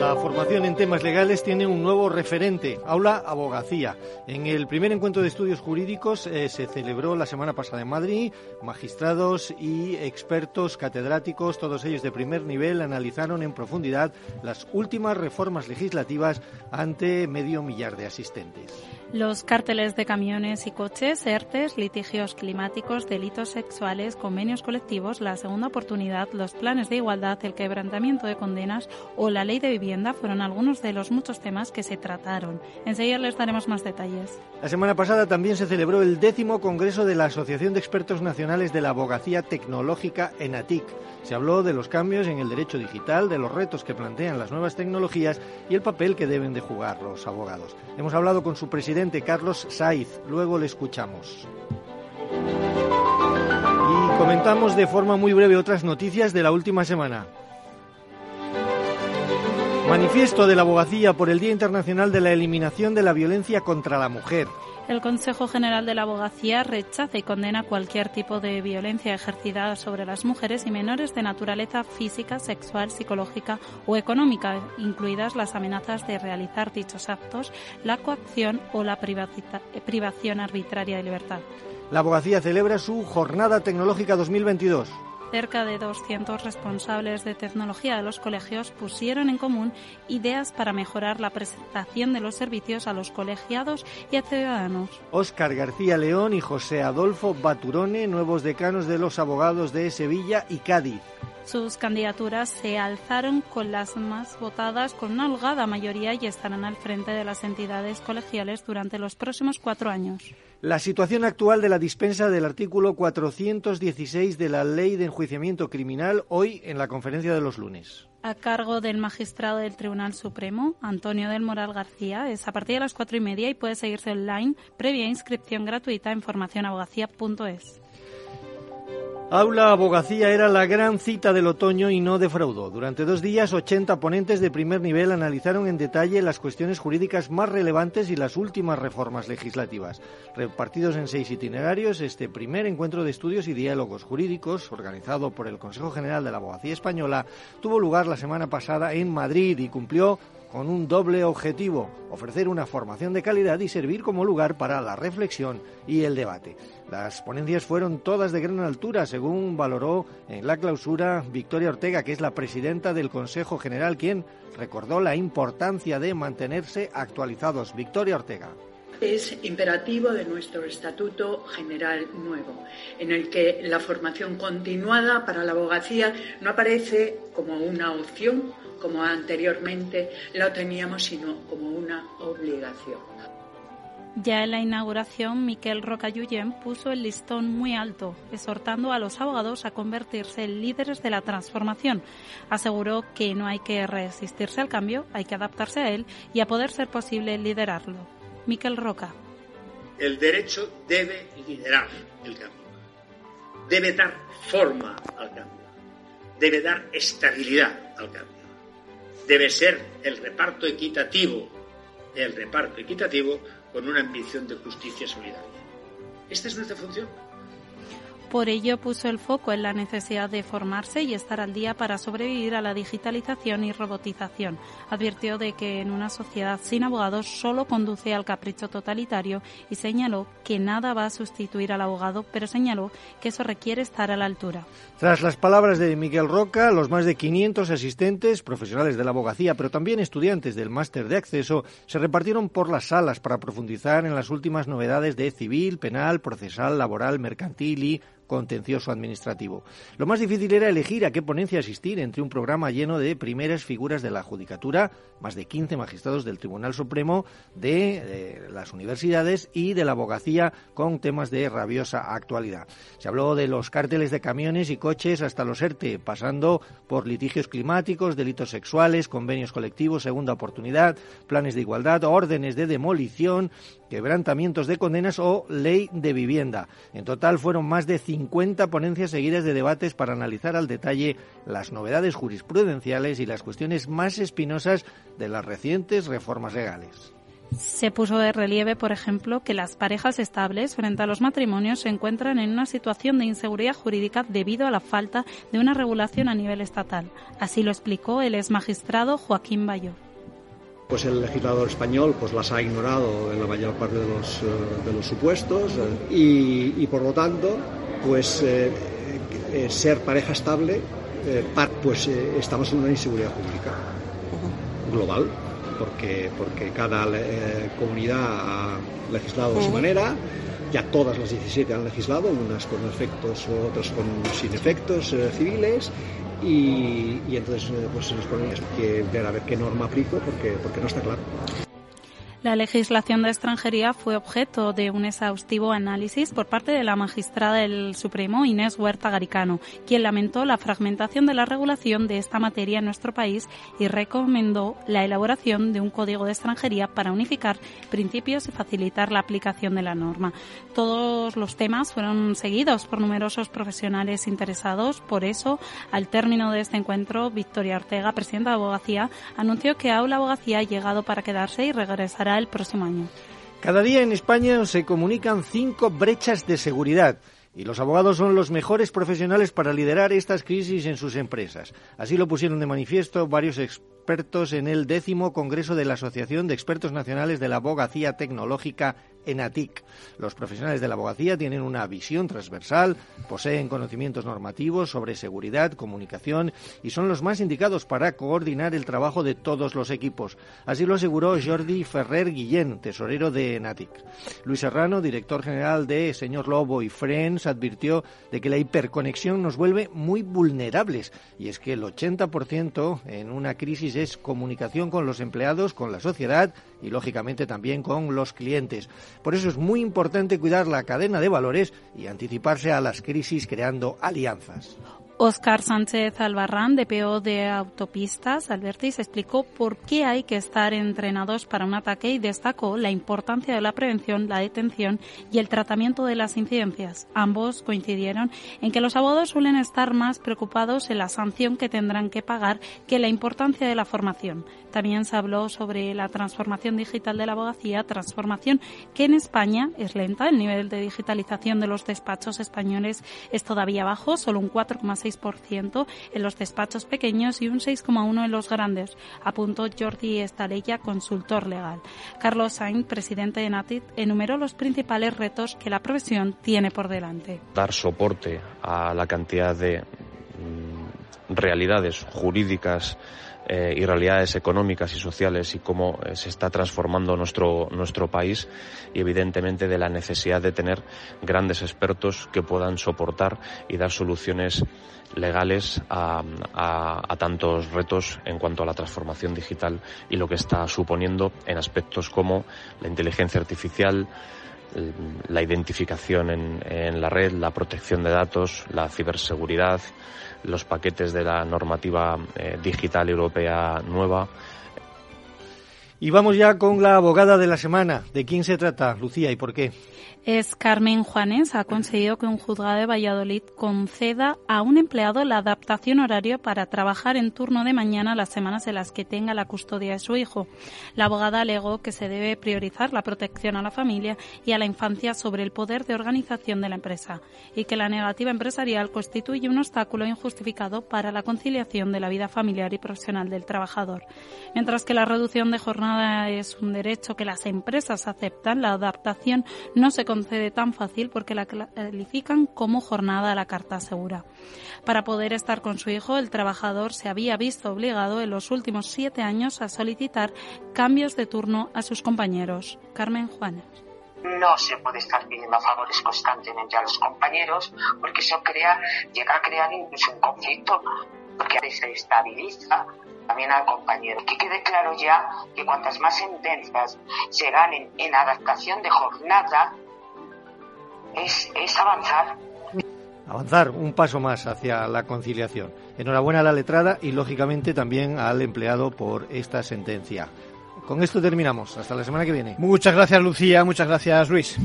La formación en temas legales tiene un nuevo referente, Aula Abogacía. En el primer encuentro de estudios jurídicos eh, se celebró la semana pasada en Madrid. Magistrados y expertos catedráticos, todos ellos de primer nivel, analizaron en profundidad las últimas reformas legislativas ante medio millar de asistentes. Los cárteles de camiones y coches, ERTES, litigios climáticos, delitos sexuales, convenios colectivos, la segunda oportunidad, los planes de igualdad, el quebrantamiento de condenas o la ley de vivienda fueron algunos de los muchos temas que se trataron. Enseguida les daremos más detalles. La semana pasada también se celebró el décimo Congreso de la Asociación de Expertos Nacionales de la Abogacía Tecnológica ENATIC. Se habló de los cambios en el derecho digital, de los retos que plantean las nuevas tecnologías y el papel que deben de jugar los abogados. Hemos hablado con su presidente Carlos Saiz. Luego le escuchamos. Y comentamos de forma muy breve otras noticias de la última semana. Manifiesto de la abogacía por el Día Internacional de la Eliminación de la Violencia contra la Mujer. El Consejo General de la Abogacía rechaza y condena cualquier tipo de violencia ejercida sobre las mujeres y menores de naturaleza física, sexual, psicológica o económica, incluidas las amenazas de realizar dichos actos, la coacción o la privación arbitraria de libertad. La abogacía celebra su Jornada Tecnológica 2022. Cerca de 200 responsables de tecnología de los colegios pusieron en común ideas para mejorar la presentación de los servicios a los colegiados y a ciudadanos. Óscar García León y José Adolfo Baturone, nuevos decanos de los abogados de Sevilla y Cádiz. Sus candidaturas se alzaron con las más votadas con una holgada mayoría y estarán al frente de las entidades colegiales durante los próximos cuatro años. La situación actual de la dispensa del artículo 416 de la Ley de Enjuiciamiento Criminal hoy en la conferencia de los lunes. A cargo del magistrado del Tribunal Supremo, Antonio del Moral García, es a partir de las cuatro y media y puede seguirse online previa inscripción gratuita en formacionabogacía.es. Aula Abogacía era la gran cita del otoño y no defraudó. Durante dos días, 80 ponentes de primer nivel analizaron en detalle las cuestiones jurídicas más relevantes y las últimas reformas legislativas. Repartidos en seis itinerarios, este primer encuentro de estudios y diálogos jurídicos, organizado por el Consejo General de la Abogacía Española, tuvo lugar la semana pasada en Madrid y cumplió con un doble objetivo, ofrecer una formación de calidad y servir como lugar para la reflexión y el debate. Las ponencias fueron todas de gran altura, según valoró en la clausura Victoria Ortega, que es la presidenta del Consejo General, quien recordó la importancia de mantenerse actualizados. Victoria Ortega es imperativo de nuestro Estatuto General Nuevo, en el que la formación continuada para la abogacía no aparece como una opción, como anteriormente lo teníamos, sino como una obligación. Ya en la inauguración, Miquel Rocayuyen puso el listón muy alto, exhortando a los abogados a convertirse en líderes de la transformación. Aseguró que no hay que resistirse al cambio, hay que adaptarse a él y a poder ser posible liderarlo. Miquel Roca. El derecho debe liderar el cambio, debe dar forma al cambio, debe dar estabilidad al cambio debe ser el reparto equitativo, el reparto equitativo con una ambición de justicia solidaria. Esta es nuestra función. Por ello puso el foco en la necesidad de formarse y estar al día para sobrevivir a la digitalización y robotización. Advirtió de que en una sociedad sin abogados solo conduce al capricho totalitario y señaló que nada va a sustituir al abogado, pero señaló que eso requiere estar a la altura. Tras las palabras de Miguel Roca, los más de 500 asistentes, profesionales de la abogacía, pero también estudiantes del máster de acceso, se repartieron por las salas para profundizar en las últimas novedades de civil, penal, procesal, laboral, mercantil y contencioso administrativo. Lo más difícil era elegir a qué ponencia asistir entre un programa lleno de primeras figuras de la judicatura, más de 15 magistrados del Tribunal Supremo, de, las universidades y de la abogacía con temas de rabiosa actualidad. Se habló de los cárteles de camiones y coches hasta los ERTE, pasando por litigios climáticos, delitos sexuales, convenios colectivos, segunda oportunidad, planes de igualdad, órdenes de demolición, quebrantamientos de condenas o ley de vivienda. En total fueron más de 50 ponencias seguidas de debates para analizar al detalle las novedades jurisprudenciales y las cuestiones más espinosas de las recientes reformas legales. Se puso de relieve, por ejemplo, que las parejas estables frente a los matrimonios se encuentran en una situación de inseguridad jurídica debido a la falta de una regulación a nivel estatal. Así lo explicó el exmagistrado Joaquín Bayo. Pues el legislador español pues las ha ignorado en la mayor parte de los, eh, de los supuestos eh, y, por lo tanto pues eh, ser pareja estable pues estamos en una inseguridad jurídica global porque, porque cada comunidad ha legislado de su manera, ya todas las 17 han legislado, unas con efectos, otras con, sin efectos eh, civiles, y, y, entonces eh, pues nos ponemos que ver a ver qué norma aplico porque, porque no está claro. La legislación de extranjería fue objeto de un exhaustivo análisis por parte de la magistrada del Supremo Inés Huerta Garicano, quien lamentó la fragmentación de la regulación de esta materia en nuestro país y recomendó la elaboración de un código de extranjería para unificar principios y facilitar la aplicación de la norma. Todos los temas fueron seguidos por numerosos profesionales interesados. Por eso, al término de este encuentro, Victoria Ortega, presidenta de Abogacía, anunció que Aula Abogacía ha llegado para quedarse y regresará el próximo año. Cada día en España se comunican cinco brechas de seguridad y los abogados son los mejores profesionales para liderar estas crisis en sus empresas. Así lo pusieron de manifiesto varios expertos en el décimo Congreso de la Asociación de Expertos Nacionales de la Abogacía Tecnológica ENATIC. Los profesionales de la abogacía tienen una visión transversal, poseen conocimientos normativos sobre seguridad, comunicación y son los más indicados para coordinar el trabajo de todos los equipos. Así lo aseguró Jordi Ferrer Guillén, tesorero de ENATIC. Luis Serrano, director general de Señor Lobo y Friends, advirtió de que la hiperconexión nos vuelve muy vulnerables y es que el 80% en una crisis es comunicación con los empleados, con la sociedad y lógicamente también con los clientes. Por eso es muy importante cuidar la cadena de valores y anticiparse a las crisis creando alianzas. Óscar Sánchez Albarrán, DPO de Autopistas, Albertis, explicó por qué hay que estar entrenados para un ataque y destacó la importancia de la prevención, la detención y el tratamiento de las incidencias. Ambos coincidieron en que los abogados suelen estar más preocupados en la sanción que tendrán que pagar que la importancia de la formación. También se habló sobre la transformación digital de la abogacía, transformación que en España es lenta. El nivel de digitalización de los despachos españoles es todavía bajo, solo un 4,6% en los despachos pequeños y un 6,1% en los grandes, apuntó Jordi Estalella, consultor legal. Carlos Sainz, presidente de NATIT, enumeró los principales retos que la profesión tiene por delante. Dar soporte a la cantidad de mm, realidades jurídicas eh, y realidades económicas y sociales y cómo eh, se está transformando nuestro, nuestro país y evidentemente de la necesidad de tener grandes expertos que puedan soportar y dar soluciones legales a, a, tantos retos en cuanto a la transformación digital y lo que está suponiendo en aspectos como la inteligencia artificial, la identificación en, en, la red, la protección de datos, la ciberseguridad, los paquetes de la normativa eh, digital europea nueva. Y vamos ya con la abogada de la semana. ¿De quién se trata, Lucía, y por qué? Es Carmen Juanes ha conseguido que un juzgado de Valladolid conceda a un empleado la adaptación horaria para trabajar en turno de mañana las semanas en las que tenga la custodia de su hijo. La abogada alegó que se debe priorizar la protección a la familia y a la infancia sobre el poder de organización de la empresa y que la negativa empresarial constituye un obstáculo injustificado para la conciliación de la vida familiar y profesional del trabajador. Mientras que la reducción de jornada es un derecho que las empresas aceptan, la adaptación no se concede tan fácil porque la califican como jornada a la carta segura. Para poder estar con su hijo, el trabajador se había visto obligado en los últimos siete años a solicitar cambios de turno a sus compañeros. Carmen Juanes no se puede estar pidiendo favores constantemente a los compañeros porque eso crea, llega a crear incluso un conflicto porque se estabiliza también al compañero. Que quede claro ya que cuantas más sentencias se ganen en adaptación de jornada, es, avanzar. Avanzar un paso más hacia la conciliación. Enhorabuena a la letrada y, lógicamente, también al empleado por esta sentencia. Con esto terminamos. Hasta la semana que viene. Muchas gracias, Lucía. Muchas gracias, Luis.